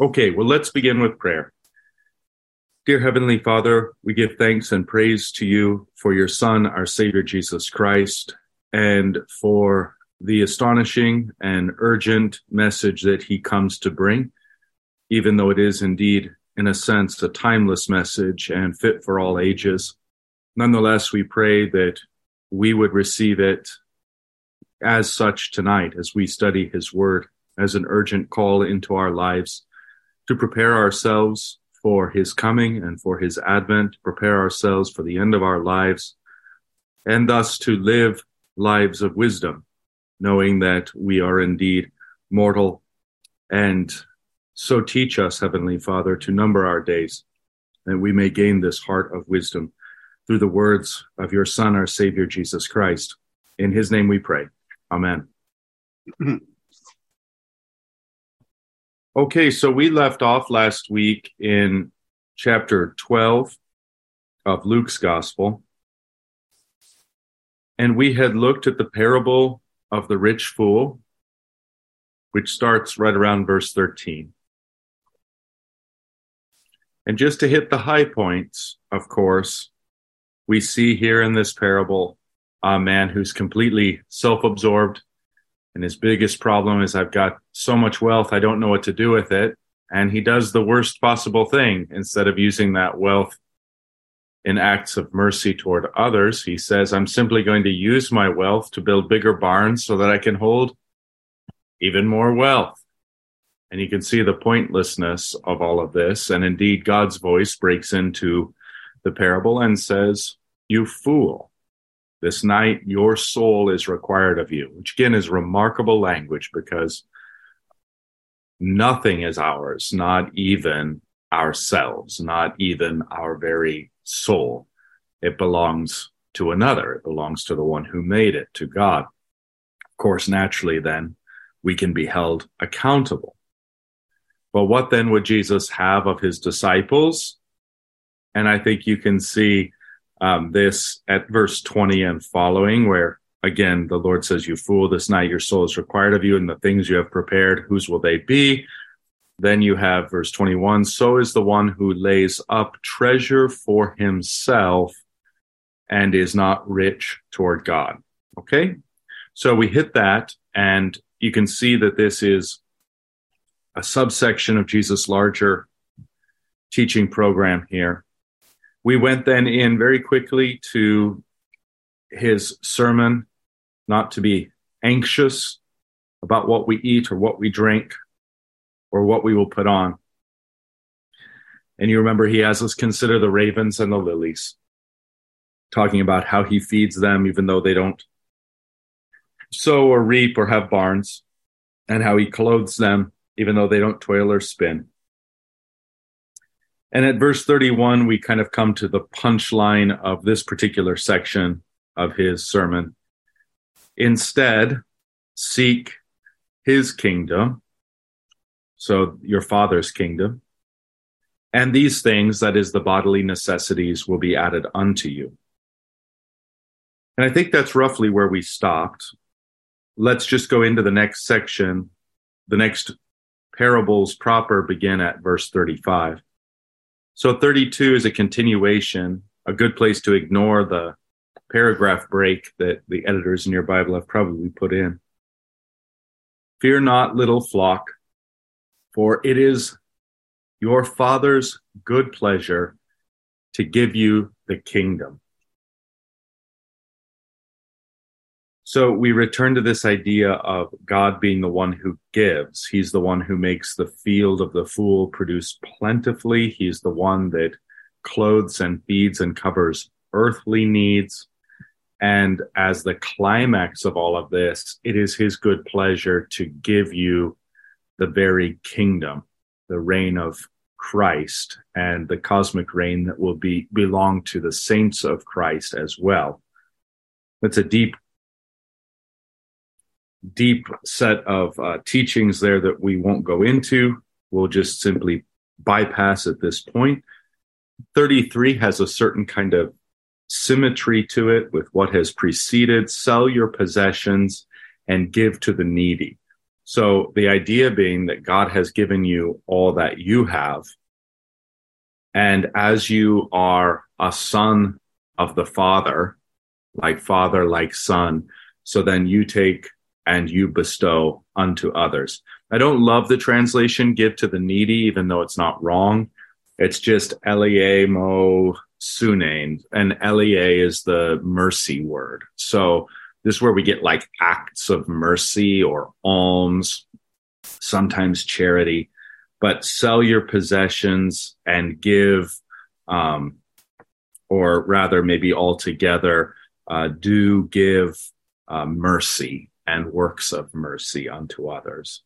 Okay, well, let's begin with prayer. Dear Heavenly Father, we give thanks and praise to you for your Son, our Savior Jesus Christ, and for the astonishing and urgent message that he comes to bring, even though it is indeed, in a sense, a timeless message and fit for all ages. Nonetheless, we pray that we would receive it as such tonight as we study his word as an urgent call into our lives to prepare ourselves for his coming and for his advent, prepare ourselves for the end of our lives, and thus to live lives of wisdom, knowing that we are indeed mortal. And so teach us, Heavenly Father, to number our days, that we may gain this heart of wisdom through the words of your Son, our Savior, Jesus Christ. In his name we pray. Amen. Okay, so we left off last week in chapter 12 of Luke's Gospel, and we had looked at the parable of the rich fool, which starts right around verse 13. And just to hit the high points, of course, we see here in this parable a man who's completely self absorbed and his biggest problem is I've got so much wealth, I don't know what to do with it. And he does the worst possible thing. Instead of using that wealth in acts of mercy toward others, he says, I'm simply going to use my wealth to build bigger barns so that I can hold even more wealth. And you can see the pointlessness of all of this. And indeed, God's voice breaks into the parable and says, You fool. This night your soul is required of you, which again is remarkable language because nothing is ours, not even ourselves, not even our very soul. It belongs to another. It belongs to the one who made it, to God. Of course, naturally, then we can be held accountable. But what then would Jesus have of his disciples? And I think you can see um, this at verse 20 and following, where again the Lord says, You fool, this night your soul is required of you, and the things you have prepared, whose will they be? Then you have verse 21 So is the one who lays up treasure for himself and is not rich toward God. Okay? So we hit that, and you can see that this is a subsection of Jesus' larger teaching program here. We went then in very quickly to his sermon, not to be anxious about what we eat or what we drink or what we will put on. And you remember he has us consider the ravens and the lilies, talking about how he feeds them even though they don't sow or reap or have barns, and how he clothes them even though they don't toil or spin. And at verse 31, we kind of come to the punchline of this particular section of his sermon. Instead, seek his kingdom, so your father's kingdom, and these things, that is, the bodily necessities, will be added unto you. And I think that's roughly where we stopped. Let's just go into the next section. The next parables proper begin at verse 35. So 32 is a continuation, a good place to ignore the paragraph break that the editors in your Bible have probably put in. Fear not, little flock, for it is your Father's good pleasure to give you the kingdom. So we return to this idea of God being the one who gives. He's the one who makes the field of the fool produce plentifully. He's the one that clothes and feeds and covers earthly needs. And as the climax of all of this, it is his good pleasure to give you the very kingdom, the reign of Christ and the cosmic reign that will be belong to the saints of Christ as well. That's a deep deep set of uh, teachings there that we won't go into. We'll just simply bypass at this point. 33 has a certain kind of symmetry to it with what has preceded. Sell your possessions and give to the needy. So the idea being that God has given you all that you have. And as you are a son of the Father, like Father, like Son, so then you take and you bestow unto others. I don't love the translation give to the needy, even though it's not wrong. It's just Eliemo Sunain, and Elie is the mercy word. So this is where we get like acts of mercy or alms, sometimes charity, but sell your possessions and give, um, or rather, maybe altogether, uh, do give uh, mercy and works of mercy unto others.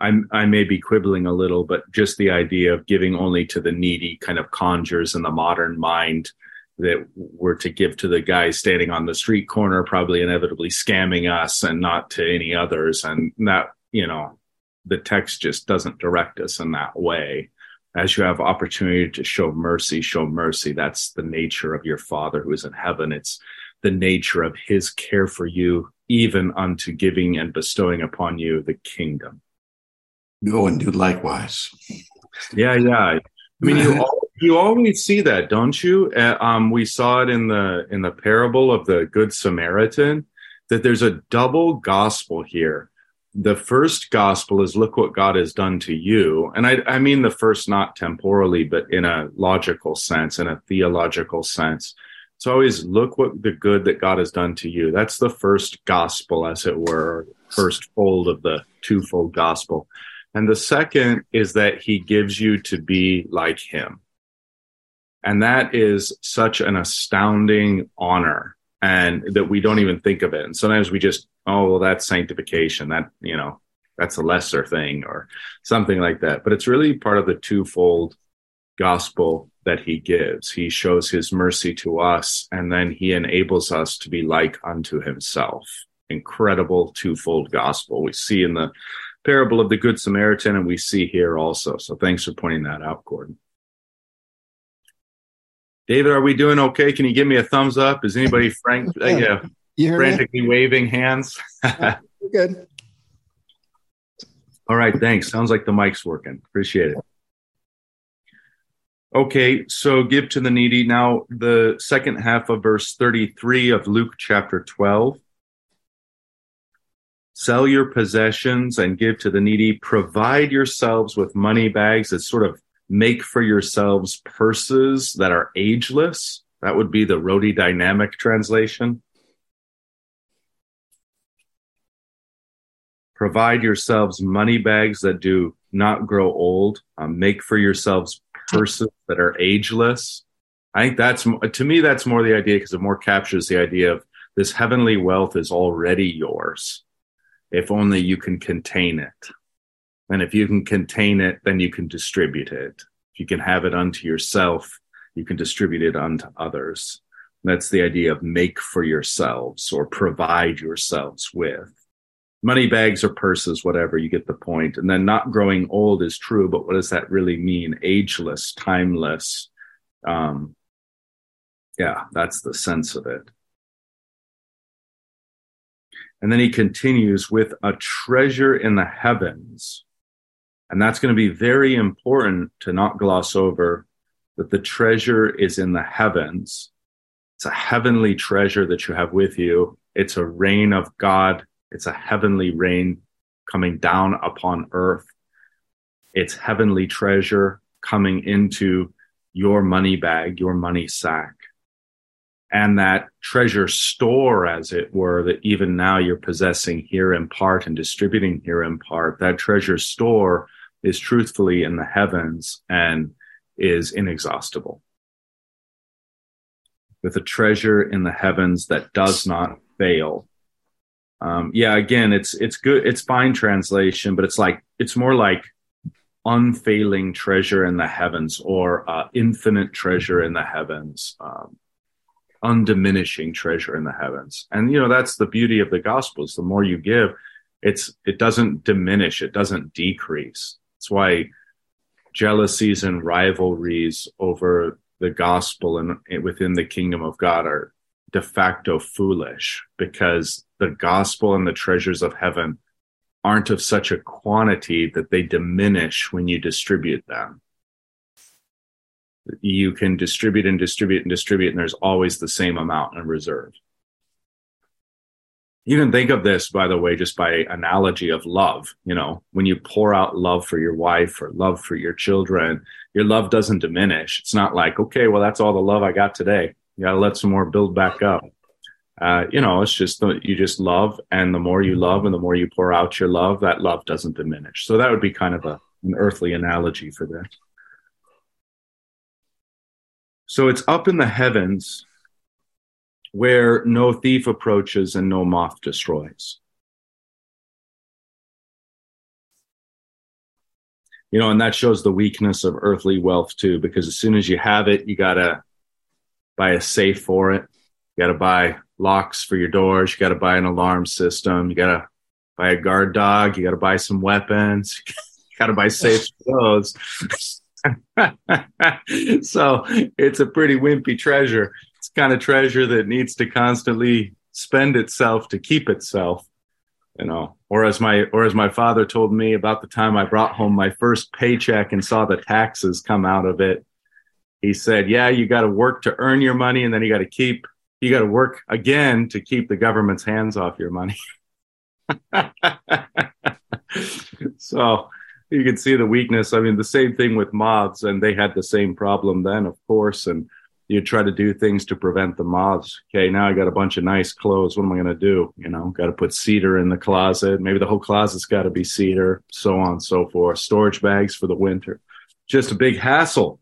I'm, I may be quibbling a little, but just the idea of giving only to the needy kind of conjures in the modern mind that we're to give to the guy standing on the street corner, probably inevitably scamming us and not to any others. And that, you know, the text just doesn't direct us in that way. As you have opportunity to show mercy, show mercy. That's the nature of your Father who is in heaven. It's the nature of his care for you, even unto giving and bestowing upon you the kingdom. Go and do likewise. Yeah, yeah. I mean, you you always see that, don't you? Uh, um, we saw it in the in the parable of the Good Samaritan that there's a double gospel here. The first gospel is look what God has done to you, and I, I mean the first not temporally, but in a logical sense, in a theological sense. It's always look what the good that God has done to you. That's the first gospel, as it were, first fold of the twofold gospel. And the second is that he gives you to be like him. And that is such an astounding honor and that we don't even think of it. And sometimes we just, oh, well, that's sanctification. That, you know, that's a lesser thing or something like that. But it's really part of the twofold gospel that he gives. He shows his mercy to us and then he enables us to be like unto himself. Incredible twofold gospel. We see in the parable of the Good Samaritan, and we see here also. So thanks for pointing that out, Gordon. David, are we doing okay? Can you give me a thumbs up? Is anybody frank, yeah, uh, frantically me? waving hands? good. All right, thanks. Sounds like the mic's working. Appreciate it. Okay, so give to the needy. Now, the second half of verse 33 of Luke chapter 12 sell your possessions and give to the needy, provide yourselves with money bags that sort of make for yourselves purses that are ageless. That would be the Rhodey Dynamic translation. Provide yourselves money bags that do not grow old. Um, make for yourselves purses that are ageless. I think that's to me that's more the idea because it more captures the idea of this heavenly wealth is already yours if only you can contain it. And if you can contain it, then you can distribute it. If you can have it unto yourself, you can distribute it unto others. That's the idea of make for yourselves or provide yourselves with. Money bags or purses, whatever, you get the point. And then not growing old is true, but what does that really mean? Ageless, timeless. Um, yeah, that's the sense of it. And then he continues with a treasure in the heavens. And that's going to be very important to not gloss over that the treasure is in the heavens. It's a heavenly treasure that you have with you. It's a rain of God. It's a heavenly rain coming down upon earth. It's heavenly treasure coming into your money bag, your money sack and that treasure store, as it were, that even now you're possessing here in part and distributing here in part, that treasure store is truthfully in the heavens and is inexhaustible. With a treasure in the heavens that does not fail. Um, yeah, again, it's it's good. It's fine translation, but it's like it's more like unfailing treasure in the heavens or uh, infinite treasure in the heavens. Um, undiminishing treasure in the heavens. And you know that's the beauty of the gospels. The more you give, it's it doesn't diminish, it doesn't decrease. That's why jealousies and rivalries over the gospel and within the kingdom of God are de facto foolish because the gospel and the treasures of heaven aren't of such a quantity that they diminish when you distribute them. You can distribute and distribute and distribute, and there's always the same amount in reserve. You can think of this, by the way, just by analogy of love. You know, when you pour out love for your wife or love for your children, your love doesn't diminish. It's not like, okay, well, that's all the love I got today. You got to let some more build back up. Uh, you know, it's just you just love, and the more you love, and the more you pour out your love, that love doesn't diminish. So that would be kind of a, an earthly analogy for this. So it's up in the heavens where no thief approaches and no moth destroys. You know, and that shows the weakness of earthly wealth too, because as soon as you have it, you got to buy a safe for it. You got to buy locks for your doors. You got to buy an alarm system. You got to buy a guard dog. You got to buy some weapons. you got to buy safes for those. so it's a pretty wimpy treasure It's kind of treasure that needs to constantly spend itself to keep itself you know or as my or as my father told me about the time i brought home my first paycheck and saw the taxes come out of it he said yeah you got to work to earn your money and then you got to keep you got to work again to keep the government's hands off your money so you can see the weakness i mean the same thing with moths and they had the same problem then of course and you try to do things to prevent the moths. Okay, now I got a bunch of nice clothes. What am I going to do? You know, got to put cedar in the closet. Maybe the whole closet's got to be cedar, so on and so forth. Storage bags for the winter. Just a big hassle.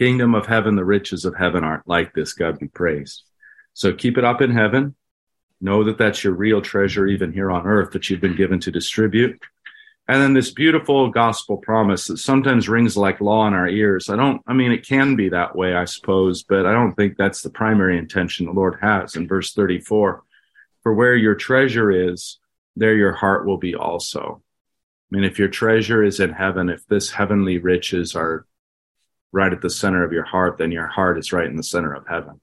Kingdom of heaven, the riches of heaven aren't like this. God be praised. So keep it up in heaven. Know that that's your real treasure, even here on earth, that you've been given to distribute. And then this beautiful gospel promise that sometimes rings like law in our ears. I don't, I mean, it can be that way, I suppose, but I don't think that's the primary intention the Lord has in verse 34. For where your treasure is, there your heart will be also. I mean, if your treasure is in heaven, if this heavenly riches are right at the center of your heart, then your heart is right in the center of heaven.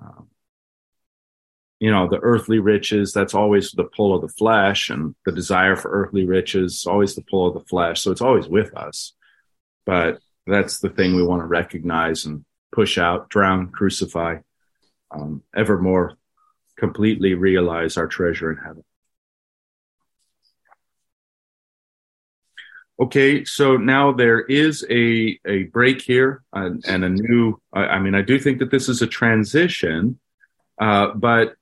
Um, you know the earthly riches that's always the pull of the flesh and the desire for earthly riches always the pull of the flesh so it's always with us but that's the thing we want to recognize and push out drown crucify um, ever more completely realize our treasure in heaven okay so now there is a a break here and, and a new I, I, mean i do think that this is a transition uh, but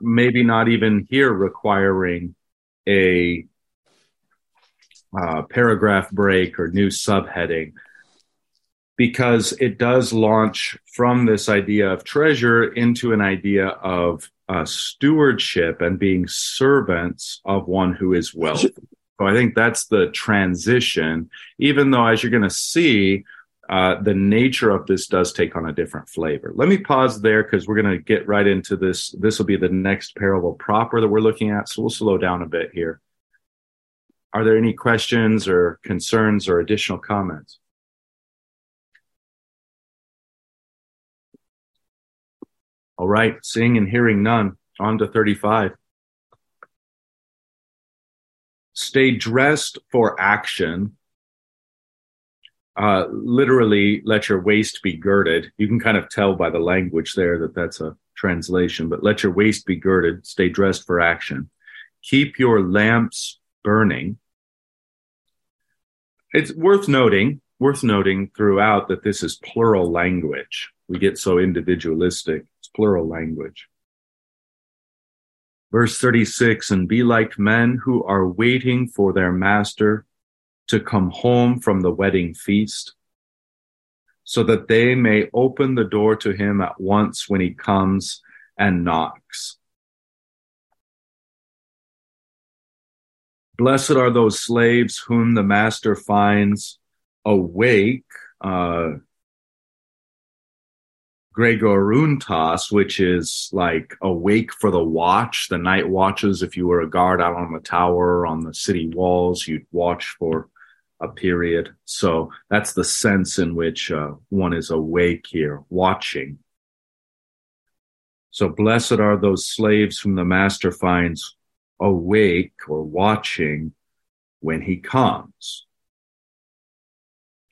maybe not even here requiring a uh, paragraph break or new subheading because it does launch from this idea of treasure into an idea of uh, stewardship and being servants of one who is wealthy. So I think that's the transition, even though, as you're going to see, uh, the nature of this does take on a different flavor. Let me pause there because we're going to get right into this. This will be the next parable proper that we're looking at. So we'll slow down a bit here. Are there any questions or concerns or additional comments? All right, seeing and hearing none. On to 35. Stay dressed for action uh, literally let your waist be girded. You can kind of tell by the language there that that's a translation, but let your waist be girded, stay dressed for action. Keep your lamps burning. It's worth noting, worth noting throughout that this is plural language. We get so individualistic. Plural language. Verse 36 and be like men who are waiting for their master to come home from the wedding feast, so that they may open the door to him at once when he comes and knocks. Blessed are those slaves whom the master finds awake, uh, gregorountas, which is like awake for the watch, the night watches. If you were a guard out on the tower, on the city walls, you'd watch for a period. So that's the sense in which uh, one is awake here, watching. So blessed are those slaves whom the master finds awake or watching when he comes.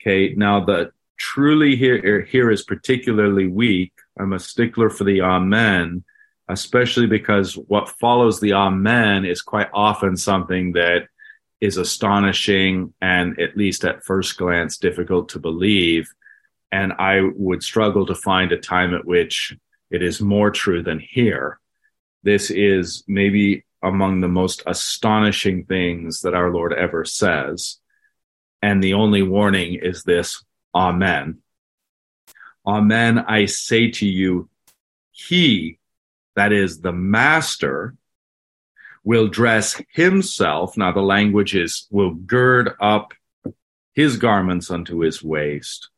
Okay. Now the truly here, er, here is particularly weak. I'm a stickler for the amen, especially because what follows the amen is quite often something that is astonishing and at least at first glance difficult to believe. And I would struggle to find a time at which it is more true than here. This is maybe among the most astonishing things that our Lord ever says. And the only warning is this Amen. Amen, I say to you, he, that is the master, will dress himself. Now the language is will gird up his garments unto his waist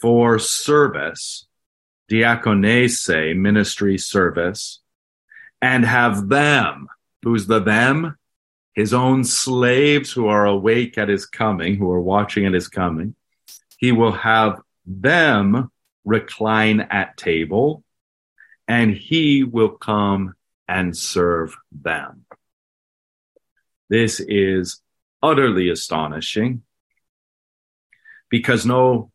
for service, diakonese, ministry service, and have them, who's the them? His own slaves who are awake at his coming, who are watching at his coming. He will have them recline at table and he will come and serve them. This is utterly astonishing because no,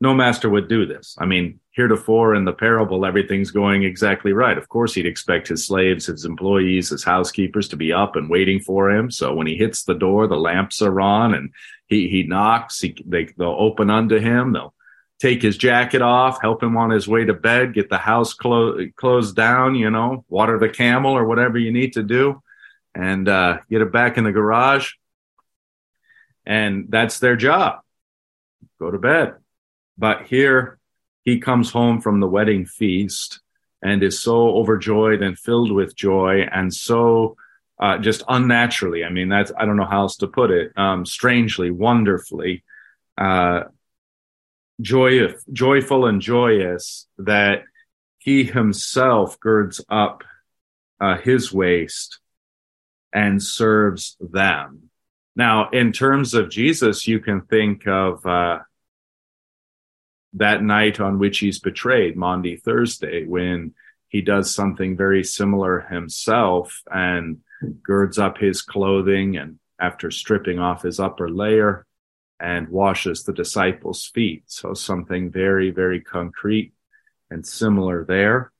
no master would do this. I mean, heretofore in the parable, everything's going exactly right. Of course, he'd expect his slaves, his employees, his housekeepers to be up and waiting for him. So when he hits the door, the lamps are on and he, he knocks, he, they, they'll open unto him. They'll take his jacket off, help him on his way to bed, get the house clo- closed down, you know, water the camel or whatever you need to do, and uh, get it back in the garage. And that's their job. Go to bed. But here he comes home from the wedding feast and is so overjoyed and filled with joy and so uh, just unnaturally. I mean, that's, I don't know how else to put it, um, strangely, wonderfully, uh, joy, joyful and joyous that he himself girds up uh, his waist and serves them. Now, in terms of Jesus, you can think of uh, that night on which he's betrayed, Maundy Thursday, when he does something very similar himself and girds up his clothing and after stripping off his upper layer, and washes the disciples' feet. So something very, very concrete and similar there.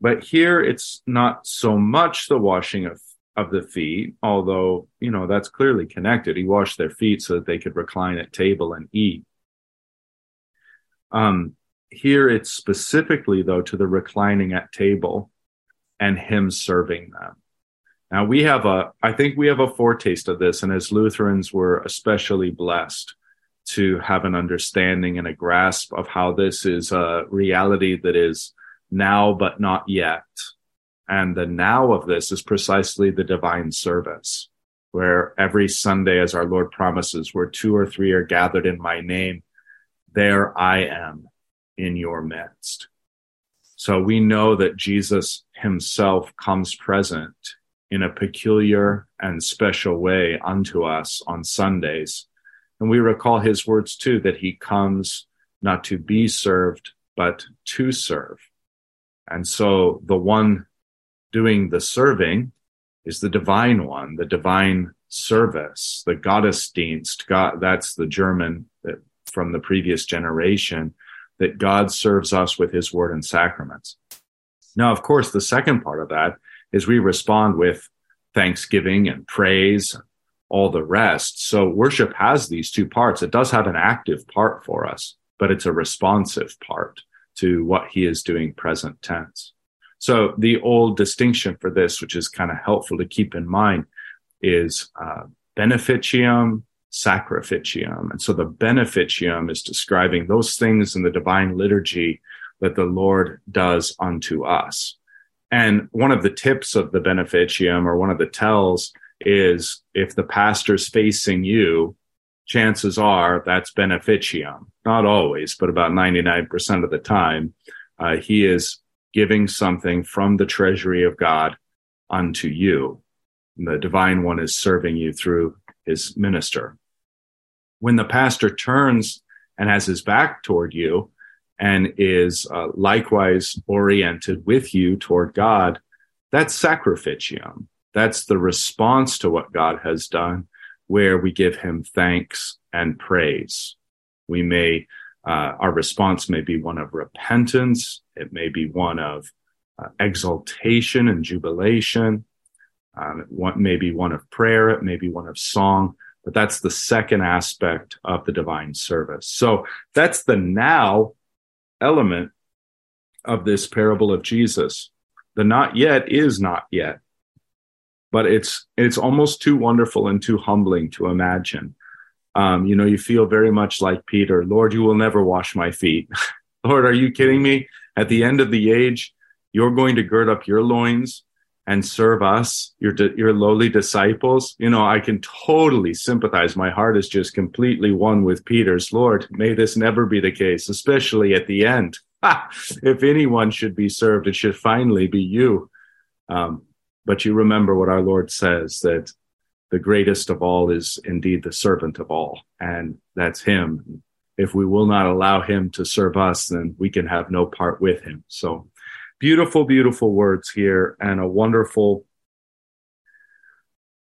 But here it's not so much the washing of, of the feet, although, you know, that's clearly connected. He washed their feet so that they could recline at table and eat. Um, here it's specifically though to the reclining at table and him serving them. Now we have a, I think we have a foretaste of this, and as Lutherans, we're especially blessed to have an understanding and a grasp of how this is a reality that is now but not yet. And the now of this is precisely the divine service, where every Sunday, as our Lord promises, where two or three are gathered in my name, there I am in your midst. So we know that Jesus himself comes present in a peculiar and special way unto us on Sundays. And we recall his words too, that he comes not to be served, but to serve. And so the one doing the serving is the divine one, the divine service, the Gottesdienst. God, that's the German from the previous generation, that God serves us with his word and sacraments. Now, of course, the second part of that is we respond with thanksgiving and praise, all the rest. So worship has these two parts. It does have an active part for us, but it's a responsive part to what he is doing present tense. So the old distinction for this, which is kind of helpful to keep in mind, is uh, beneficium, sacrificium. And so the beneficium is describing those things in the divine liturgy that the Lord does unto us. And one of the tips of the beneficium or one of the tells is if the pastor's facing you, chances are that's beneficium. Not always, but about 99% of the time, uh, he is giving something from the treasury of God unto you. And the divine one is serving you through his minister. When the pastor turns and has his back toward you, and is uh, likewise oriented with you toward God, that's sacrificium. That's the response to what God has done, where we give him thanks and praise. We may, uh, our response may be one of repentance. It may be one of uh, exaltation and jubilation. Um, it may be one of prayer. It may be one of song, but that's the second aspect of the divine service. So that's the now element of this parable of Jesus. The not yet is not yet, but it's it's almost too wonderful and too humbling to imagine. Um, you know, you feel very much like Peter. Lord, you will never wash my feet. Lord, are you kidding me? At the end of the age, you're going to gird up your loins and serve us, your your lowly disciples. You know, I can totally sympathize. My heart is just completely one with Peter's. Lord, may this never be the case, especially at the end. if anyone should be served, it should finally be you. Um, but you remember what our Lord says that the greatest of all is indeed the servant of all, and that's Him. If we will not allow Him to serve us, then we can have no part with Him. So beautiful, beautiful words here and a wonderful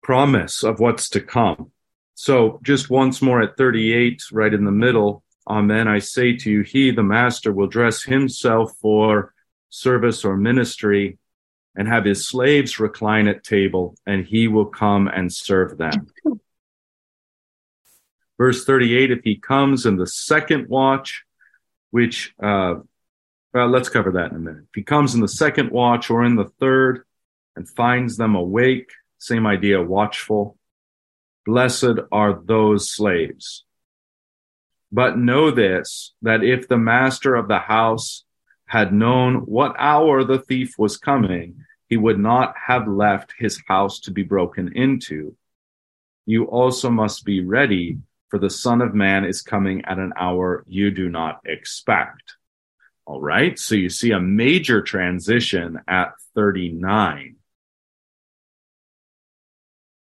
promise of what's to come. So just once more at 38, right in the middle, Amen. I say to you, he, the master, will dress himself for service or ministry and have his slaves recline at table, and he will come and serve them. Verse 38 If he comes in the second watch, which, uh, well, let's cover that in a minute. If he comes in the second watch or in the third and finds them awake, same idea, watchful, blessed are those slaves. But know this, that if the master of the house had known what hour the thief was coming, he would not have left his house to be broken into. You also must be ready, for the Son of Man is coming at an hour you do not expect. All right, so you see a major transition at 39.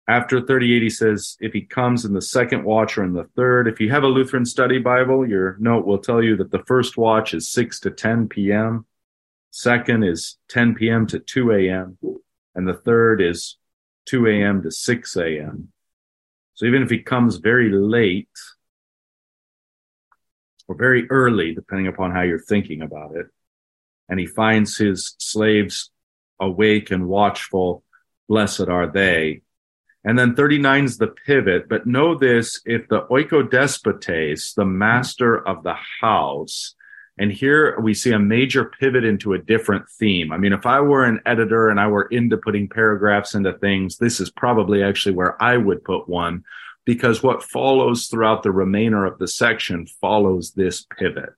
After 38, he says, if he comes in the second watch or in the third, if you have a Lutheran study Bible, your note will tell you that the first watch is 6 to 10 p.m., second is 10 p.m. to 2 a.m., and the third is 2 a.m. to 6 a.m. So even if he comes very late or very early, depending upon how you're thinking about it, and he finds his slaves awake and watchful, blessed are they and then 39 is the pivot. But know this if the oikodespotes, the master of the house, and here we see a major pivot into a different theme. I mean, if I were an editor and I were into putting paragraphs into things, this is probably actually where I would put one because what follows throughout the remainder of the section follows this pivot.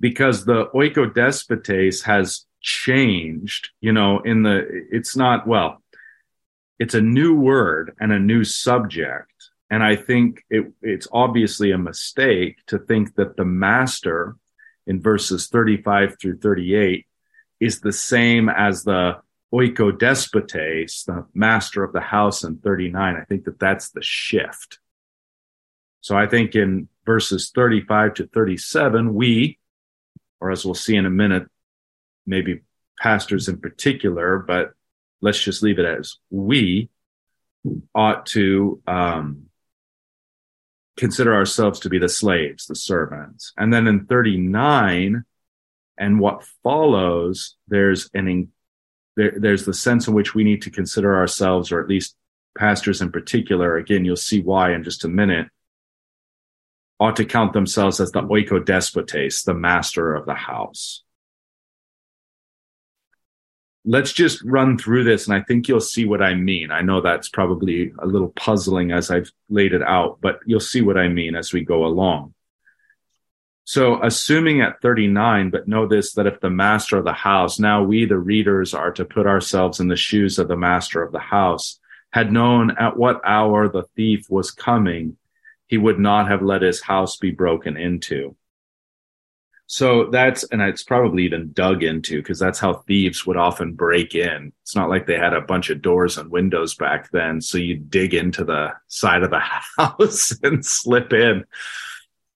Because the oikodespotes has changed, you know, in the, it's not, well, it's a new word and a new subject. And I think it, it's obviously a mistake to think that the master in verses 35 through 38 is the same as the oikodespotes, the master of the house in 39. I think that that's the shift. So I think in verses 35 to 37, we, or as we'll see in a minute, maybe pastors in particular, but let's just leave it as we ought to um, consider ourselves to be the slaves, the servants. And then in 39 and what follows, there's an there, there's the sense in which we need to consider ourselves, or at least pastors in particular. Again, you'll see why in just a minute. Ought to count themselves as the oikodespotes, the master of the house let's just run through this and I think you'll see what I mean. I know that's probably a little puzzling as I've laid it out, but you'll see what I mean as we go along. So, assuming at 39, but know this that if the master of the house, now we, the readers, are to put ourselves in the shoes of the master of the house, had known at what hour the thief was coming, he would not have let his house be broken into. So that's, and it's probably even dug into because that's how thieves would often break in. It's not like they had a bunch of doors and windows back then. So you dig into the side of the house and slip in.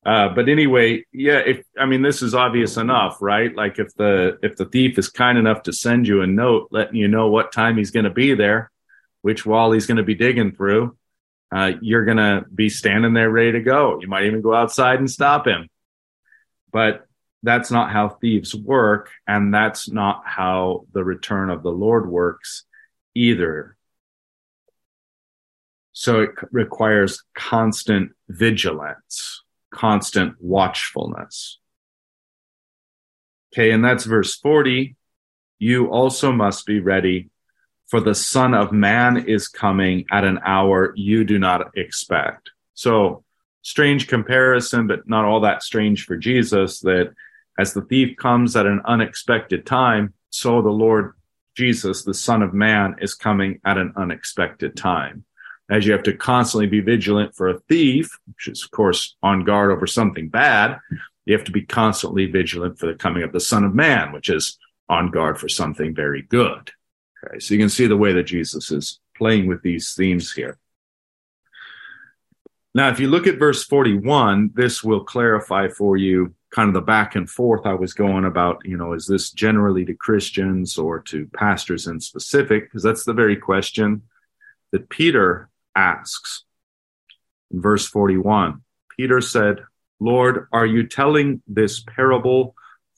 Uh, but anyway, yeah, if, I mean, this is obvious enough, right? Like if the, if the thief is kind enough to send you a note letting you know what time he's going to be there, which wall he's going to be digging through, uh, you're going to be standing there ready to go. You might even go outside and stop him. But that's not how thieves work. And that's not how the return of the Lord works either. So it requires constant vigilance, constant watchfulness. Okay. And that's verse 40. You also must be ready for the son of man is coming at an hour you do not expect. So strange comparison, but not all that strange for Jesus that as the thief comes at an unexpected time, so the Lord Jesus, the Son of Man, is coming at an unexpected time. As you have to constantly be vigilant for a thief, which is, of course, on guard over something bad, you have to be constantly vigilant for the coming of the Son of Man, which is on guard for something very good. Okay, so you can see the way that Jesus is playing with these themes here. Now, if you look at verse 41, this will clarify for you kind of the back and forth I was going about, you know, is this generally to Christians or to pastors in specific? Because that's the very question that Peter asks in verse 41. Peter said, Lord, are you telling this parable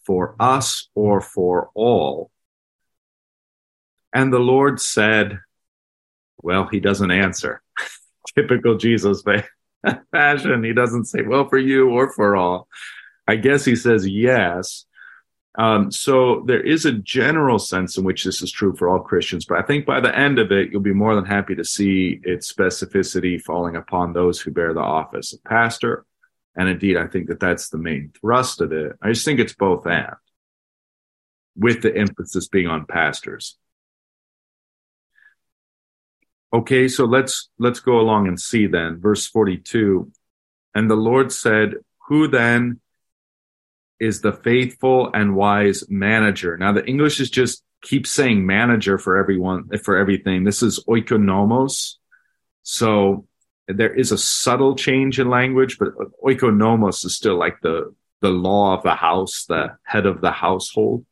for us or for all? And the Lord said, well, he doesn't answer. Typical Jesus fashion. He doesn't say, well, for you or for all. I guess he says yes. Um, so there is a general sense in which this is true for all Christians, but I think by the end of it, you'll be more than happy to see its specificity falling upon those who bear the office of pastor. And indeed, I think that that's the main thrust of it. I just think it's both and with the emphasis being on pastors. Okay, so let's let's go along and see then verse 42. And the Lord said, "Who then is the faithful and wise manager. Now the English is just keep saying manager for everyone, for everything. This is oikonomos. So there is a subtle change in language, but oikonomos is still like the, the law of the house, the head of the household.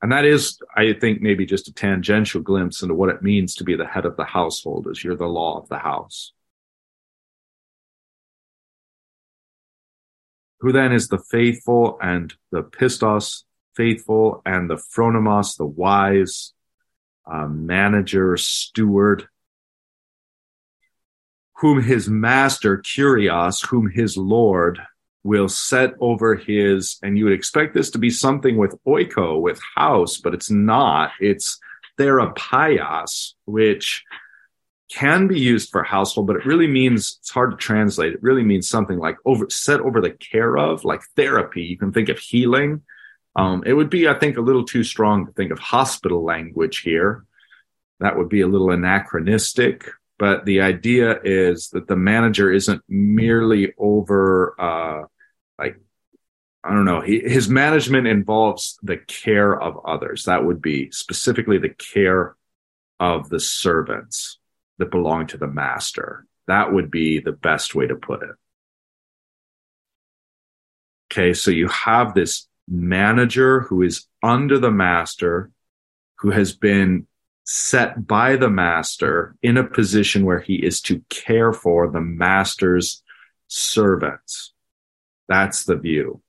And that is, I think, maybe just a tangential glimpse into what it means to be the head of the household, is you're the law of the house. Who then is the faithful and the pistos, faithful, and the phronimos, the wise uh, manager, steward, whom his master, Kurios, whom his Lord will set over his, and you would expect this to be something with oiko, with house, but it's not. It's therapeias, which can be used for household, but it really means it's hard to translate. It really means something like over set over the care of, like therapy. You can think of healing. Um, it would be, I think, a little too strong to think of hospital language here. That would be a little anachronistic. But the idea is that the manager isn't merely over, uh, like, I don't know. He, his management involves the care of others. That would be specifically the care of the servants that belong to the master. That would be the best way to put it. Okay, so you have this manager who is under the master, who has been set by the master in a position where he is to care for the master's servants. That's the view,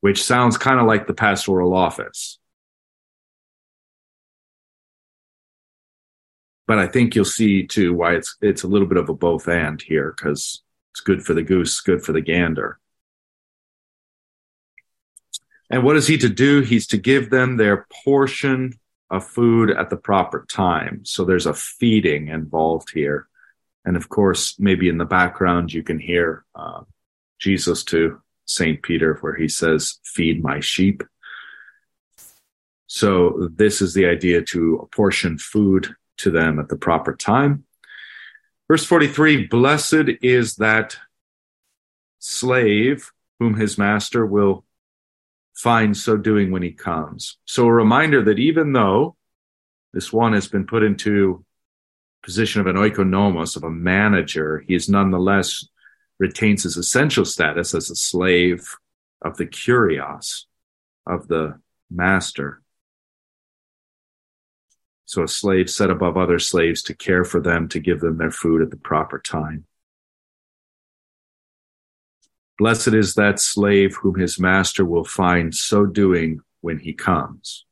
which sounds kind of like the pastoral office. But I think you'll see too why it's it's a little bit of a both and here because it's good for the goose, good for the gander. And what is he to do? He's to give them their portion of food at the proper time. So there's a feeding involved here. And of course, maybe in the background, you can hear uh, Jesus to St. Peter, where he says, Feed my sheep. So this is the idea to apportion food to them at the proper time. Verse 43 Blessed is that slave whom his master will find so doing when he comes. So a reminder that even though this one has been put into position of an oikonomos, of a manager, he is nonetheless retains his essential status as a slave of the kurios, of the master. So a slave set above other slaves to care for them, to give them their food at the proper time. Blessed is that slave whom his master will find so doing when he comes.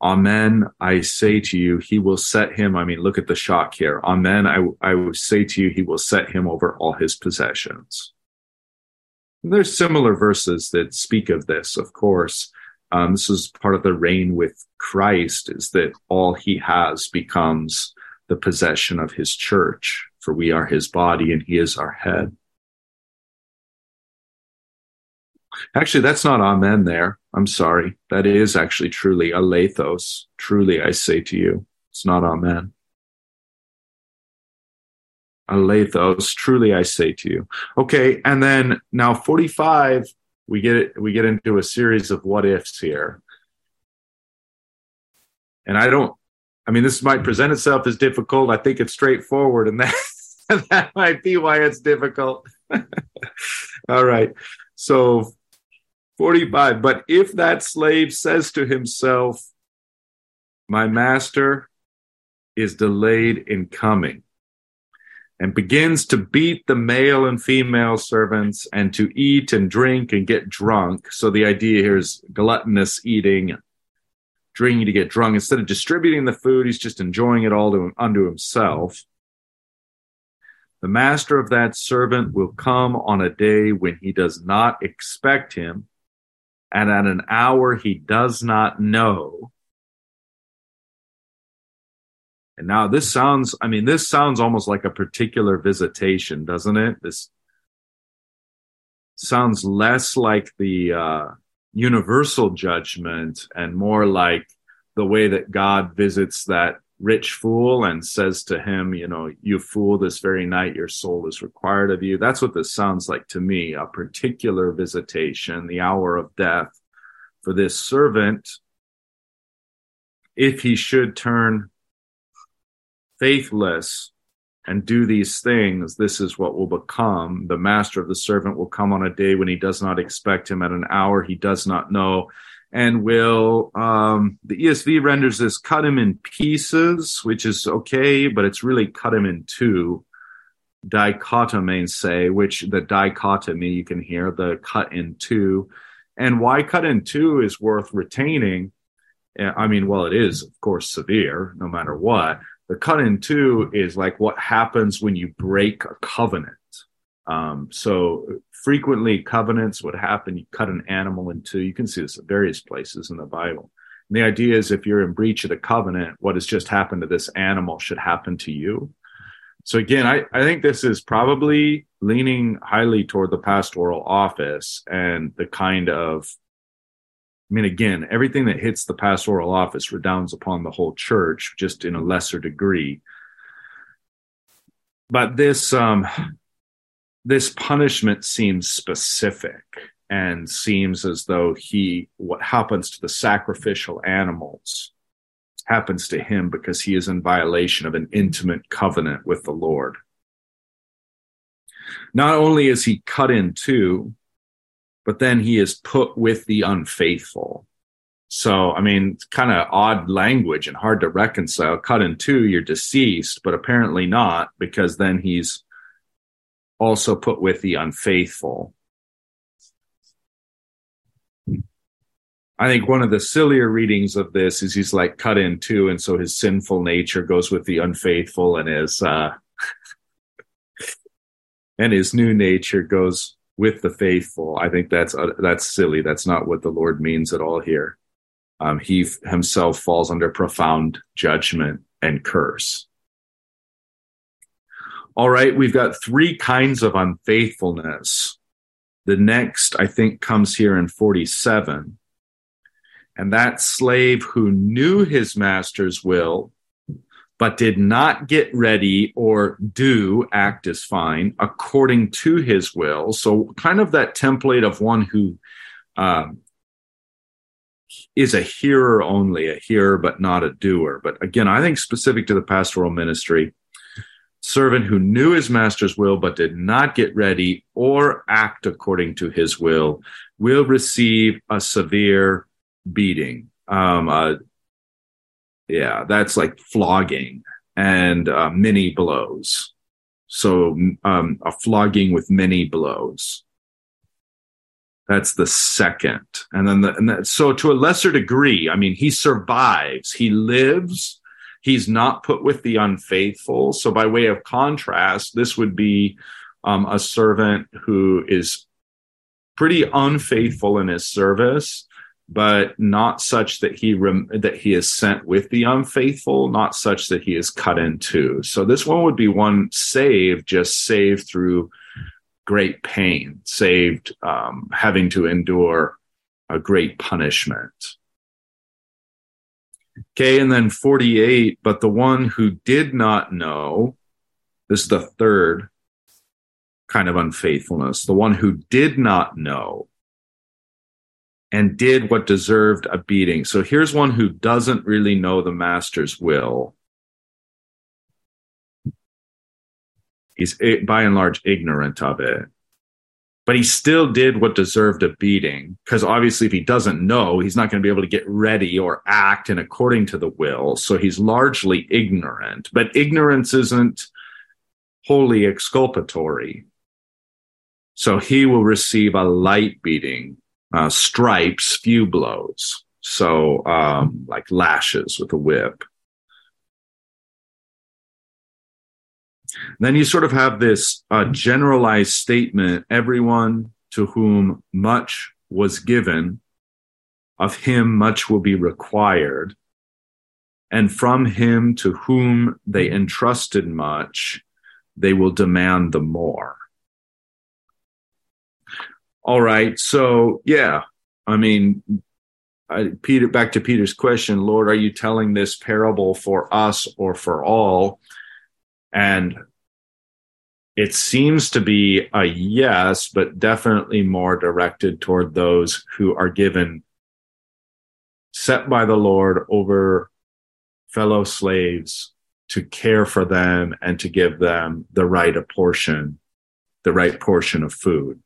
Amen. I say to you, he will set him. I mean, look at the shock here. Amen. I, I say to you, he will set him over all his possessions. And there's similar verses that speak of this, of course. Um, this is part of the reign with Christ is that all he has becomes the possession of his church, for we are his body and he is our head. Actually, that's not amen there. I'm sorry. That is actually truly alethos. Truly, I say to you, it's not amen. Alethos, truly I say to you. Okay, and then now 45, we get it, we get into a series of what ifs here. And I don't, I mean, this might present itself as difficult. I think it's straightforward, and that that might be why it's difficult. All right. So 45. But if that slave says to himself, My master is delayed in coming, and begins to beat the male and female servants and to eat and drink and get drunk. So the idea here is gluttonous eating, drinking to get drunk. Instead of distributing the food, he's just enjoying it all to, unto himself. The master of that servant will come on a day when he does not expect him and at an hour he does not know. And now this sounds, I mean, this sounds almost like a particular visitation, doesn't it? This sounds less like the uh, universal judgment and more like the way that God visits that rich fool and says to him, you know, you fool, this very night your soul is required of you. That's what this sounds like to me a particular visitation, the hour of death for this servant if he should turn faithless and do these things, this is what will become. The master of the servant will come on a day when he does not expect him, at an hour he does not know and will um, the ESV renders this cut him in pieces, which is okay, but it's really cut him in two. Dichotomesei, which the dichotomy you can hear the cut in two, and why cut in two is worth retaining. I mean, well, it is of course severe, no matter what. The cut in two is like what happens when you break a covenant. Um, so frequently covenants would happen. You cut an animal in two. You can see this at various places in the Bible. And the idea is if you're in breach of the covenant, what has just happened to this animal should happen to you. So again, I, I think this is probably leaning highly toward the pastoral office and the kind of I mean, again, everything that hits the pastoral office redounds upon the whole church, just in a lesser degree. But this um, this punishment seems specific and seems as though he what happens to the sacrificial animals happens to him because he is in violation of an intimate covenant with the Lord. Not only is he cut in two, but then he is put with the unfaithful. So, I mean, kind of odd language and hard to reconcile. Cut in two, you're deceased, but apparently not because then he's also put with the unfaithful. I think one of the sillier readings of this is he's like cut in two, and so his sinful nature goes with the unfaithful, and his uh, and his new nature goes with the faithful. I think that's uh, that's silly. That's not what the Lord means at all here. Um, he f- himself falls under profound judgment and curse. All right, we've got three kinds of unfaithfulness. The next, I think, comes here in 47. And that slave who knew his master's will, but did not get ready or do act as fine according to his will. So, kind of that template of one who um, is a hearer only, a hearer but not a doer. But again, I think specific to the pastoral ministry, servant who knew his master's will but did not get ready or act according to his will will receive a severe beating. Um, uh, yeah, that's like flogging and uh, many blows. So um, a flogging with many blows. That's the second. And then, the, and that, so to a lesser degree, I mean, he survives, he lives, he's not put with the unfaithful. So by way of contrast, this would be um, a servant who is pretty unfaithful in his service, but not such that he rem- that he is sent with the unfaithful, not such that he is cut in two. So this one would be one saved, just saved through great pain, saved um, having to endure a great punishment. Okay, and then 48, but the one who did not know, this is the third kind of unfaithfulness, the one who did not know and did what deserved a beating. So here's one who doesn't really know the master's will. He's eh, by and large ignorant of it. But he still did what deserved a beating because obviously, if he doesn't know, he's not going to be able to get ready or act in according to the will. So he's largely ignorant. But ignorance isn't wholly exculpatory. So he will receive a light beating uh, stripes, few blows. So, um, like lashes with a whip. Then you sort of have this uh, generalized statement everyone to whom much was given, of him much will be required. And from him to whom they entrusted much, they will demand the more. All right. So, yeah, I mean, I, Peter, back to Peter's question, Lord, are you telling this parable for us or for all? And it seems to be a yes, but definitely more directed toward those who are given set by the Lord over fellow slaves to care for them and to give them the right portion, the right portion of food.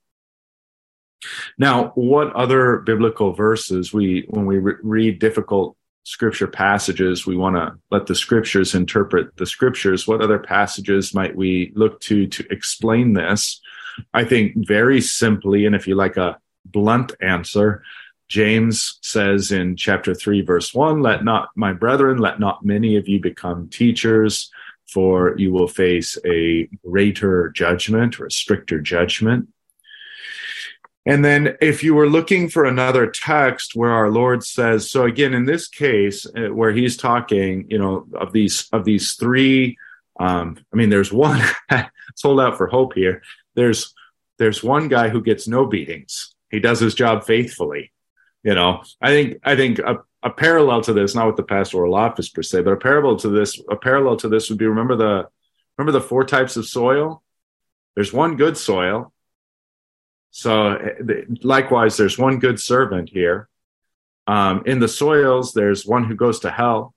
Now, what other biblical verses we, when we re- read difficult scripture passages, we want to let the scriptures interpret the scriptures. What other passages might we look to to explain this? I think very simply, and if you like a blunt answer, James says in chapter 3, verse 1 Let not, my brethren, let not many of you become teachers, for you will face a greater judgment or a stricter judgment. And then if you were looking for another text where our Lord says, so again, in this case, uh, where he's talking, you know, of these, of these three, um, I mean, there's one, let's hold out for hope here. There's, there's one guy who gets no beatings. He does his job faithfully. You know, I think, I think a, a parallel to this, not with the pastoral office per se, but a parallel to this, a parallel to this would be, remember the, remember the four types of soil? There's one good soil so likewise, there's one good servant here. Um, in the soils, there's one who goes to hell.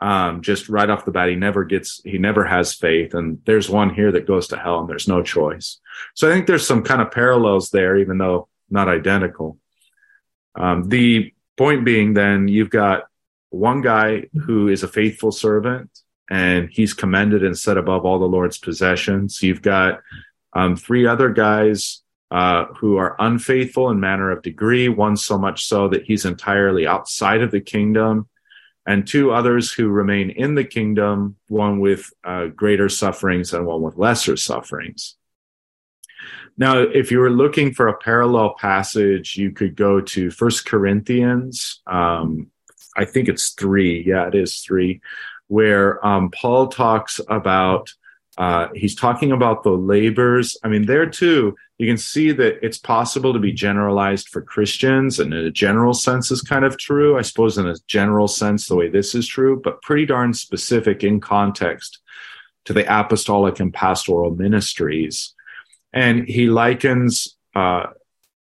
Um, just right off the bat, he never gets, he never has faith. And there's one here that goes to hell and there's no choice. So I think there's some kind of parallels there, even though not identical. Um, the point being then you've got one guy who is a faithful servant and he's commended and set above all the Lord's possessions. You've got um, three other guys uh, who are unfaithful in manner of degree, one so much so that he's entirely outside of the kingdom, and two others who remain in the kingdom, one with uh, greater sufferings and one with lesser sufferings. Now, if you were looking for a parallel passage, you could go to First Corinthians. Um, I think it's three. Yeah, it is three, where um, Paul talks about Uh, he's talking about the labors. I mean, there too, you can see that it's possible to be generalized for Christians, and in a general sense is kind of true. I suppose in a general sense, the way this is true, but pretty darn specific in context to the apostolic and pastoral ministries. And he likens uh,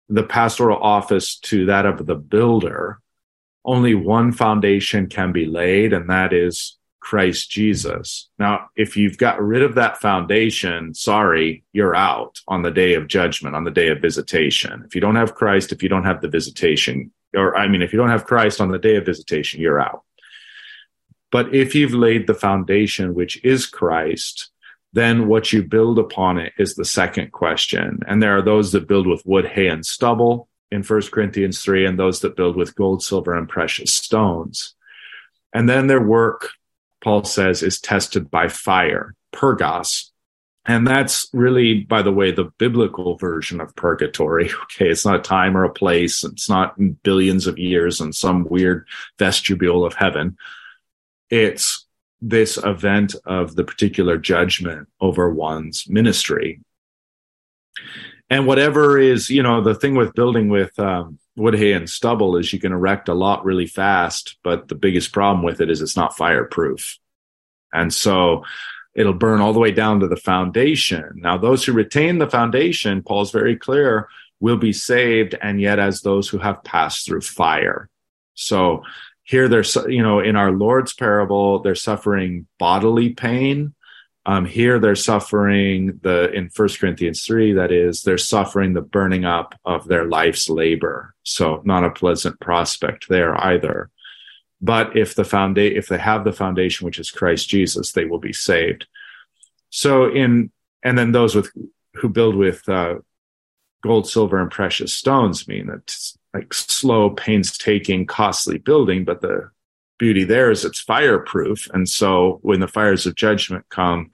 the pastoral office to that of the builder. Only one foundation can be laid, and that is Christ Jesus. Now, if you've got rid of that foundation, sorry, you're out on the day of judgment, on the day of visitation. If you don't have Christ, if you don't have the visitation, or I mean, if you don't have Christ on the day of visitation, you're out. But if you've laid the foundation, which is Christ, then what you build upon it is the second question. And there are those that build with wood, hay, and stubble in 1 Corinthians 3, and those that build with gold, silver, and precious stones. And then their work Paul says, is tested by fire, purgos. And that's really, by the way, the biblical version of purgatory. Okay. It's not a time or a place. It's not billions of years in some weird vestibule of heaven. It's this event of the particular judgment over one's ministry. And whatever is, you know, the thing with building with um, wood, hay, and stubble is you can erect a lot really fast, but the biggest problem with it is it's not fireproof. And so it'll burn all the way down to the foundation. Now, those who retain the foundation, Paul's very clear, will be saved, and yet as those who have passed through fire. So here they're, you know, in our Lord's parable, they're suffering bodily pain. Um, here they're suffering the in First Corinthians three. That is, they're suffering the burning up of their life's labor. So not a pleasant prospect there either. But if the foundation, if they have the foundation, which is Christ Jesus, they will be saved. So in and then those with who build with uh, gold, silver, and precious stones mean that like slow, painstaking, costly building, but the beauty there is it's fireproof. And so when the fires of judgment come,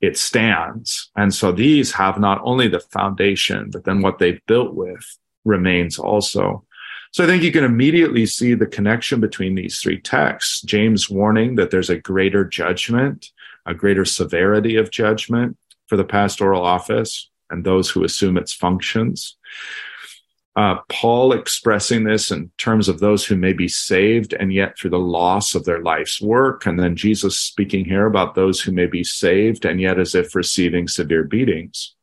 it stands. And so these have not only the foundation, but then what they've built with remains also. So I think you can immediately see the connection between these three texts. James warning that there's a greater judgment, a greater severity of judgment for the pastoral office and those who assume its functions. Uh, Paul expressing this in terms of those who may be saved and yet through the loss of their life's work. And then Jesus speaking here about those who may be saved and yet as if receiving severe beatings,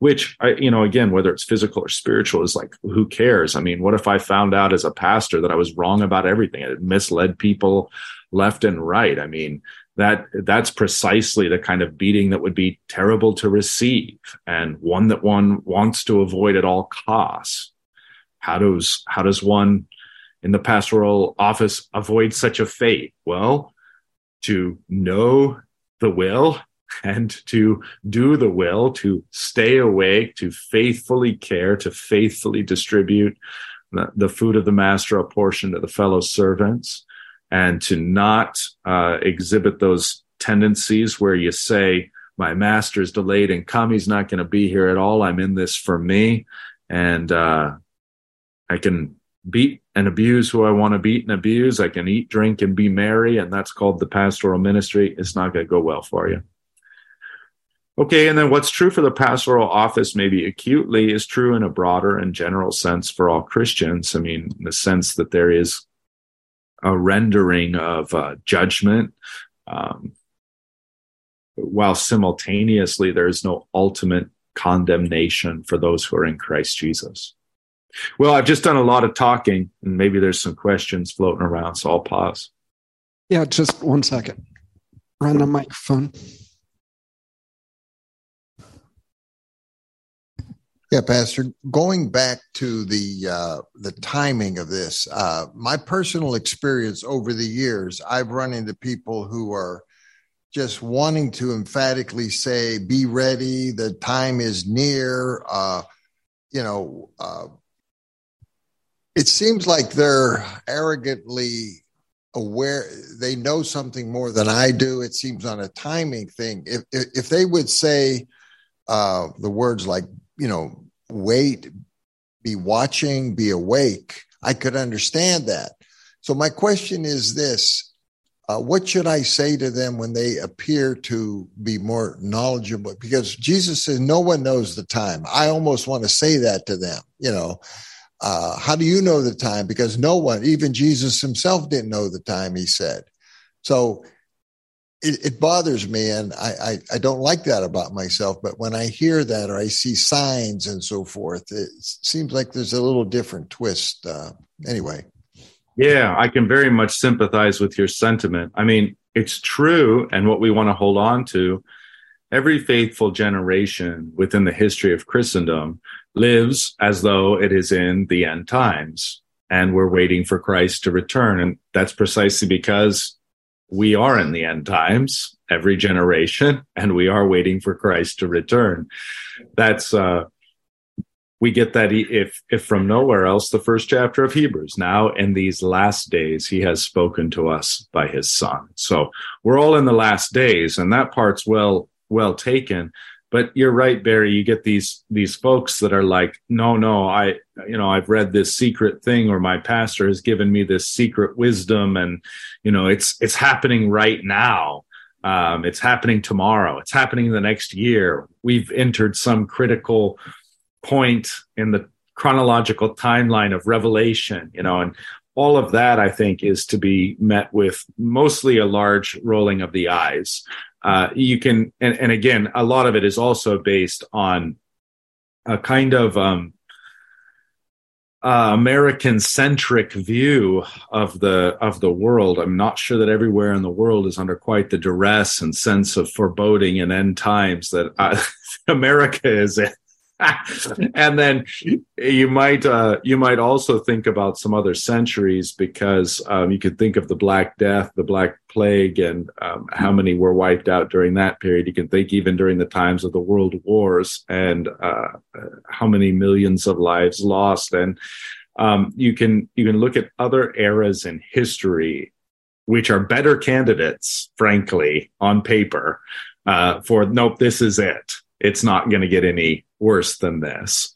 which I, you know, again, whether it's physical or spiritual is like, who cares? I mean, what if I found out as a pastor that I was wrong about everything? I misled people left and right. I mean, that that's precisely the kind of beating that would be terrible to receive and one that one wants to avoid at all costs how does how does one in the pastoral office avoid such a fate? Well, to know the will and to do the will, to stay awake, to faithfully care, to faithfully distribute the, the food of the master, a portion to the fellow servants, and to not uh, exhibit those tendencies where you say, my master's delayed and come. He's not going to be here at all. I'm in this for me. And, uh, I can beat and abuse who I want to beat and abuse. I can eat, drink, and be merry, and that's called the pastoral ministry. It's not going to go well for you. Okay, and then what's true for the pastoral office, maybe acutely, is true in a broader and general sense for all Christians. I mean, the sense that there is a rendering of uh, judgment, um, while simultaneously there is no ultimate condemnation for those who are in Christ Jesus. Well, I've just done a lot of talking, and maybe there's some questions floating around, so I'll pause. Yeah, just one second. Run the microphone. Yeah, Pastor. Going back to the uh, the timing of this, uh, my personal experience over the years, I've run into people who are just wanting to emphatically say, "Be ready, the time is near." Uh, you know, uh, it seems like they're arrogantly aware they know something more than i do it seems on a timing thing if if they would say uh, the words like you know wait be watching be awake i could understand that so my question is this uh, what should I say to them when they appear to be more knowledgeable? Because Jesus says, no one knows the time. I almost want to say that to them, you know. Uh, how do you know the time? Because no one, even Jesus himself, didn't know the time, he said. So it, it bothers me, and I, I, I, don't like that about myself. But when I hear that or I see signs and so forth, it seems like there's a little different twist. Uh, anyway. Yeah, I can very much sympathize with your sentiment. I mean, it's true, and what we want to hold on to. Every faithful generation within the history of Christendom lives as though it is in the end times and we're waiting for Christ to return. And that's precisely because we are in the end times, every generation, and we are waiting for Christ to return. That's, uh, we get that if if from nowhere else the first chapter of hebrews now in these last days he has spoken to us by his son so we're all in the last days and that part's well well taken. But you're right barry you get these these folks that are like no no i you know i've read this secret thing or my pastor has given me this secret wisdom and you know it's it's happening right now. Um, it's happening tomorrow. It's happening the next year. We've entered some critical point in the chronological timeline of revelation you know and all of that i think is to be met with mostly a large rolling of the eyes uh, you can and, and again a lot of it is also based on a kind of um, uh, American centric view of the of the world. I'm not sure that everywhere in the world is under quite the duress and sense of foreboding and end times that uh, America is in. and then you might uh, you might also think about some other centuries because um, you could think of the Black Death, the Black Plague, and um, how many were wiped out during that period. You can think even during the times of the World Wars and uh, how many millions of lives lost. And um, you can you can look at other eras in history which are better candidates, frankly, on paper, uh, for nope, this is it. It's not going to get any worse than this.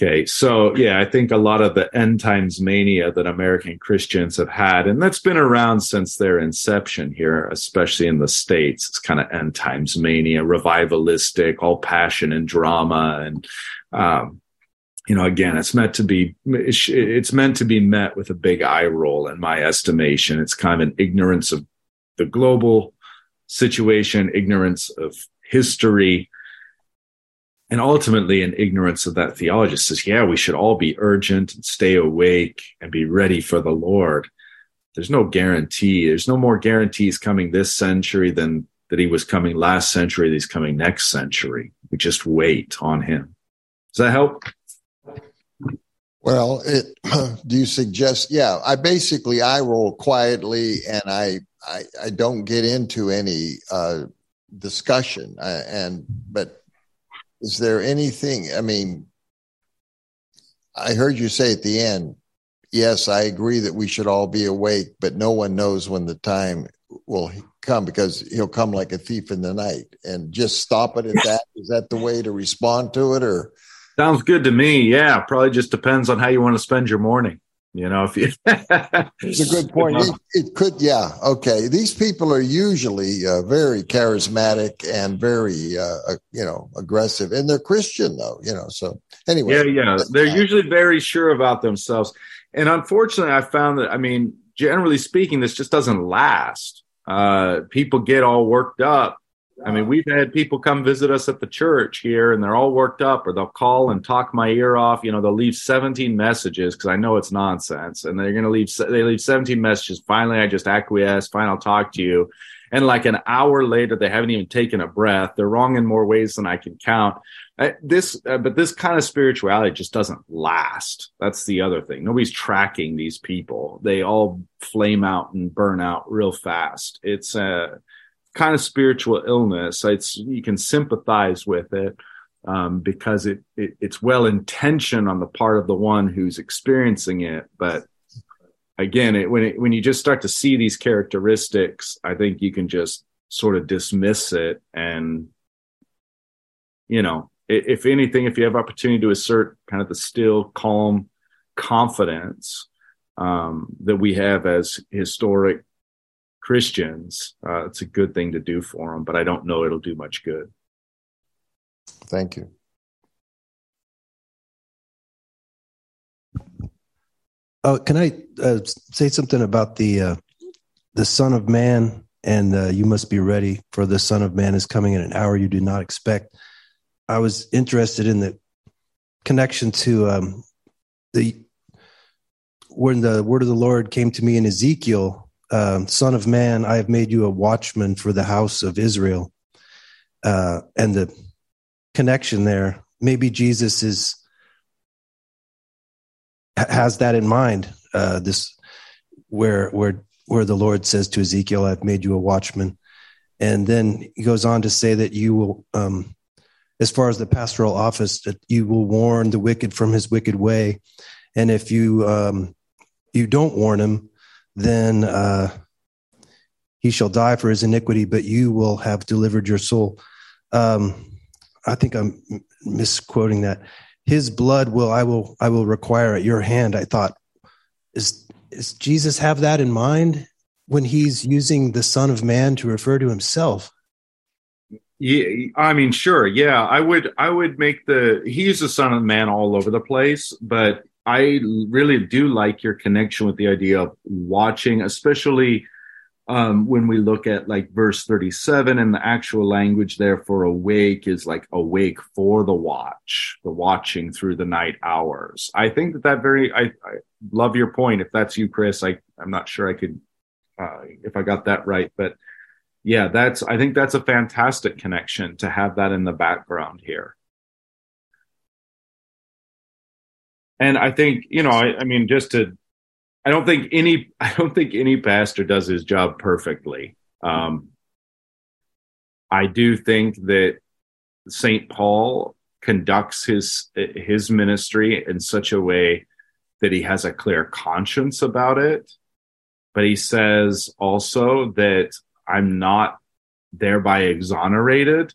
Okay, so yeah, I think a lot of the end times mania that American Christians have had, and that's been around since their inception here, especially in the States, it's kind of end times mania, revivalistic, all passion and drama. And, um, you know, again, it's meant to be, it's meant to be met with a big eye roll in my estimation. It's kind of an ignorance of the global situation, ignorance of history, and ultimately an ignorance of that theology says yeah we should all be urgent and stay awake and be ready for the lord. There's no guarantee. There's no more guarantees coming this century than that he was coming last century that he's coming next century. We just wait on him. Does that help? Well it, do you suggest yeah i basically i roll quietly and i i, I don't get into any uh discussion. Uh, and but is there anything? I mean, I heard you say at the end, yes, I agree that we should all be awake, but no one knows when the time will come because he'll come like a thief in the night. And just stop it at that. Is that the way to respond to it, or? Sounds good to me. Yeah, probably just depends on how you want to spend your morning. You know, if you. it's a good point. It, it, could, yeah. Okay. These people are usually uh, very charismatic and very, uh, uh, you know, aggressive, and they're Christian though. You know, so anyway. Yeah, yeah. They're usually very sure about themselves, and unfortunately, I found that. I mean, generally speaking, this just doesn't last. Uh, people get all worked up I mean, we've had people come visit us at the church here and they're all worked up or they'll call and talk my ear off. You know, they'll leave 17 messages because I know it's nonsense and they're going to leave, they leave 17 messages. Finally, I just acquiesce. Fine, I'll talk to you. And like an hour later, they haven't even taken a breath. They're wrong in more ways than I can count. Uh, this, uh, but this kind of spirituality just doesn't last. That's the other thing. Nobody's tracking these people. They all flame out and burn out real fast. It's, uh, kind of spiritual illness. It's you can sympathize with it um, because it, it it's well intentioned on the part of the one who's experiencing it, but again, it, when it, when you just start to see these characteristics, I think you can just sort of dismiss it and you know if anything if you have opportunity to assert kind of the still calm confidence um, that we have as historic Christians, uh, it's a good thing to do for them, but I don't know it'll do much good. Thank you. Oh, can I uh, say something about the uh, the Son of Man? And uh, you must be ready, for the Son of Man is coming in an hour you do not expect. I was interested in the connection to um, the when the word of the Lord came to me in Ezekiel, um, Son of Man, I have made you a watchman for the house of Israel, uh, and the connection there. Maybe Jesus is has that in mind. Uh, this where where where the Lord says to Ezekiel, "I've made you a watchman," and then he goes on to say that you will, um, as far as the pastoral office, that you will warn the wicked from his wicked way, and if you um, you don't warn him, then uh, he shall die for his iniquity, but you will have delivered your soul. Um, I think I'm misquoting that his blood will I will I will require at your hand. I thought, is is Jesus have that in mind when he's using the Son of Man to refer to himself? Yeah, I mean, sure, yeah. I would I would make the he's the Son of Man all over the place, but I really do like your connection with the idea of watching, especially um, when we look at like verse 37 and the actual language there for awake is like awake for the watch, the watching through the night hours. I think that that very, I, I love your point. If that's you, Chris, I, I'm not sure I could, uh, if I got that right, but yeah, that's, I think that's a fantastic connection to have that in the background here. And I think, you know, I, I mean, just to I don't think any I don't think any pastor does his job perfectly. Um, I do think that St. Paul conducts his his ministry in such a way that he has a clear conscience about it. But he says also that I'm not thereby exonerated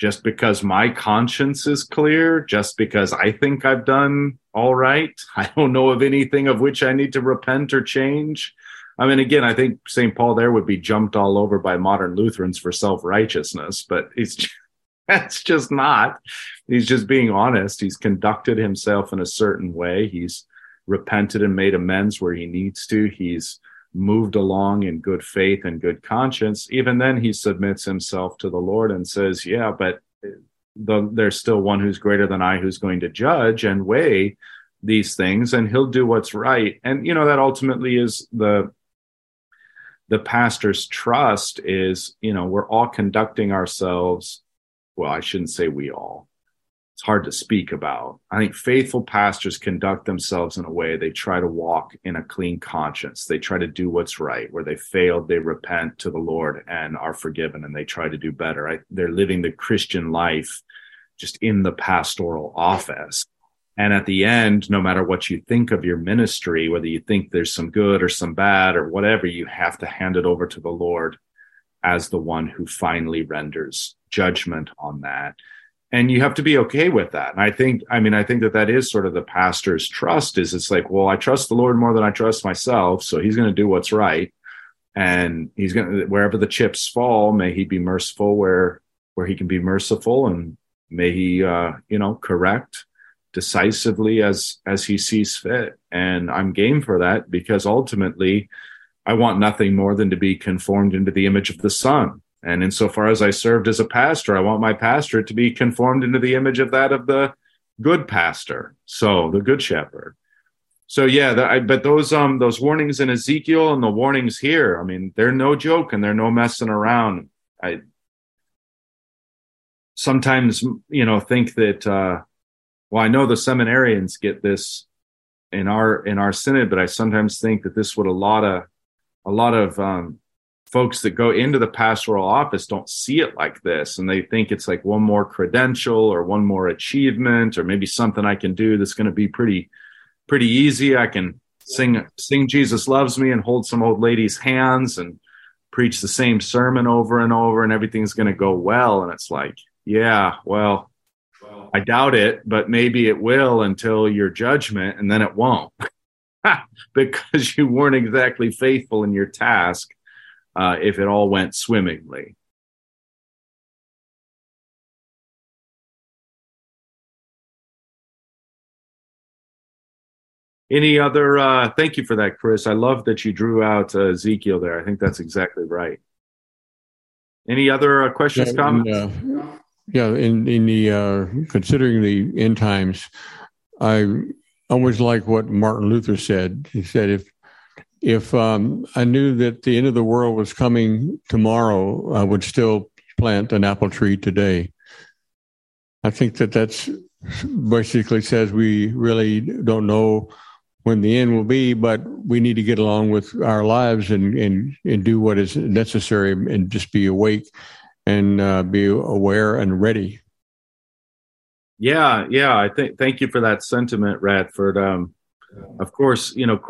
just because my conscience is clear, just because I think I've done all right. I don't know of anything of which I need to repent or change. I mean, again, I think St. Paul there would be jumped all over by modern Lutherans for self righteousness, but he's that's just not. He's just being honest. He's conducted himself in a certain way. He's repented and made amends where he needs to. He's moved along in good faith and good conscience, even then he submits himself to the Lord and says, Yeah, but the, there's still one who's greater than I who's going to judge and weigh these things, and he'll do what's right. And, you know, that ultimately is the the pastor's trust is, you know, we're all conducting ourselves. Well, I shouldn't say we all it's hard to speak about. I think faithful pastors conduct themselves in a way they try to walk in a clean conscience. They try to do what's right. Where they failed, they repent to the Lord and are forgiven and they try to do better. I, they're living the Christian life just in the pastoral office. And at the end, no matter what you think of your ministry, whether you think there's some good or some bad or whatever, you have to hand it over to the Lord as the one who finally renders judgment on that and you have to be okay with that. And i think i mean i think that that is sort of the pastor's trust is it's like well i trust the lord more than i trust myself so he's going to do what's right. And he's going to wherever the chips fall may he be merciful where where he can be merciful and may he uh you know correct decisively as as he sees fit. And i'm game for that because ultimately i want nothing more than to be conformed into the image of the son and insofar as I served as a pastor, I want my pastor to be conformed into the image of that of the good pastor. So the good shepherd. So yeah, the, I, but those um those warnings in Ezekiel and the warnings here, I mean, they're no joke and they're no messing around. I sometimes you know think that uh well, I know the seminarians get this in our in our synod, but I sometimes think that this would a lot of a lot of um, folks that go into the pastoral office don't see it like this and they think it's like one more credential or one more achievement or maybe something I can do that's going to be pretty pretty easy. I can sing sing Jesus loves me and hold some old lady's hands and preach the same sermon over and over and everything's going to go well and it's like, yeah, well, I doubt it, but maybe it will until your judgment and then it won't. because you weren't exactly faithful in your task uh, if it all went swimmingly. Any other? Uh, thank you for that, Chris. I love that you drew out uh, Ezekiel there. I think that's exactly right. Any other uh, questions, yeah, comments? Uh, yeah, in in the uh, considering the end times, I always like what Martin Luther said. He said, "If if um, I knew that the end of the world was coming tomorrow, I would still plant an apple tree today." I think that that's basically says we really don't know when the end will be, but we need to get along with our lives and and, and do what is necessary and just be awake and uh, be aware and ready. Yeah, yeah. I think. Thank you for that sentiment, Radford. Um, of course, you know.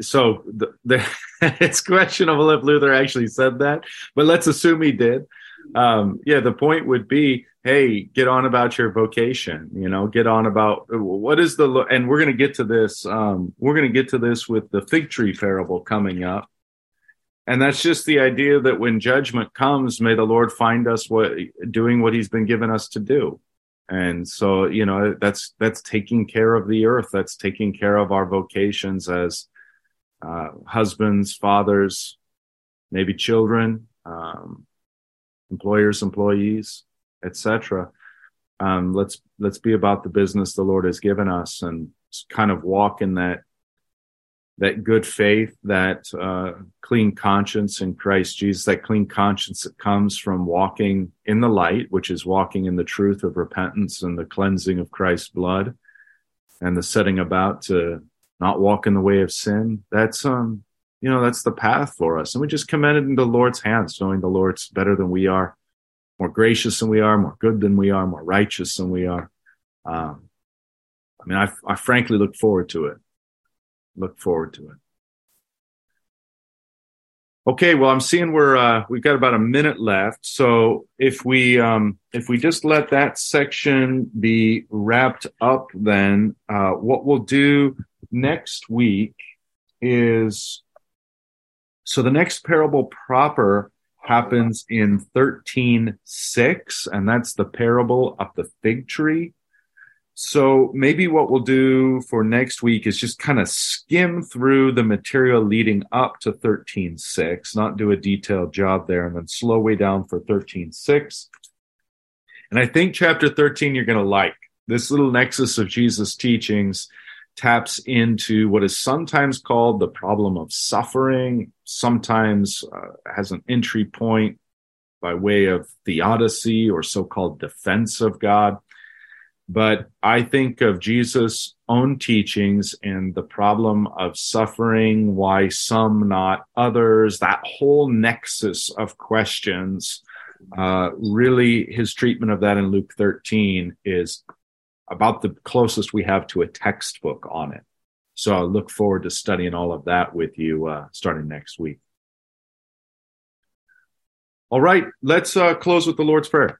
So the, the it's questionable if Luther actually said that, but let's assume he did. Um, yeah, the point would be hey get on about your vocation you know get on about what is the and we're going to get to this um, we're going to get to this with the fig tree parable coming up and that's just the idea that when judgment comes may the lord find us what doing what he's been given us to do and so you know that's that's taking care of the earth that's taking care of our vocations as uh, husbands fathers maybe children um, employers employees etc. Um, let's let's be about the business the Lord has given us and kind of walk in that that good faith, that uh, clean conscience in Christ Jesus, that clean conscience that comes from walking in the light, which is walking in the truth of repentance and the cleansing of Christ's blood, and the setting about to not walk in the way of sin. That's um, you know, that's the path for us, and we just commend it into the Lord's hands, knowing the Lord's better than we are more gracious than we are, more good than we are, more righteous than we are. Um, I mean, I, I frankly look forward to it. Look forward to it. Okay, well, I'm seeing we're uh, we've got about a minute left. So if we um, if we just let that section be wrapped up, then uh, what we'll do next week is so the next parable proper happens in 13:6 and that's the parable of the fig tree. So maybe what we'll do for next week is just kind of skim through the material leading up to 13:6, not do a detailed job there and then slow way down for 13:6. And I think chapter 13 you're going to like. This little nexus of Jesus teachings taps into what is sometimes called the problem of suffering, sometimes uh, has an entry point by way of theodicy or so called defense of God. But I think of Jesus' own teachings and the problem of suffering, why some, not others, that whole nexus of questions. Uh, really, his treatment of that in Luke 13 is about the closest we have to a textbook on it. So I look forward to studying all of that with you uh, starting next week. All right, let's uh, close with the Lord's Prayer.